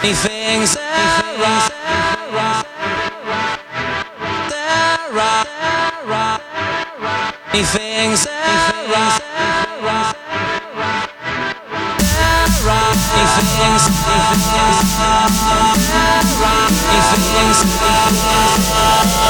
things that rock, that rock, things that rock,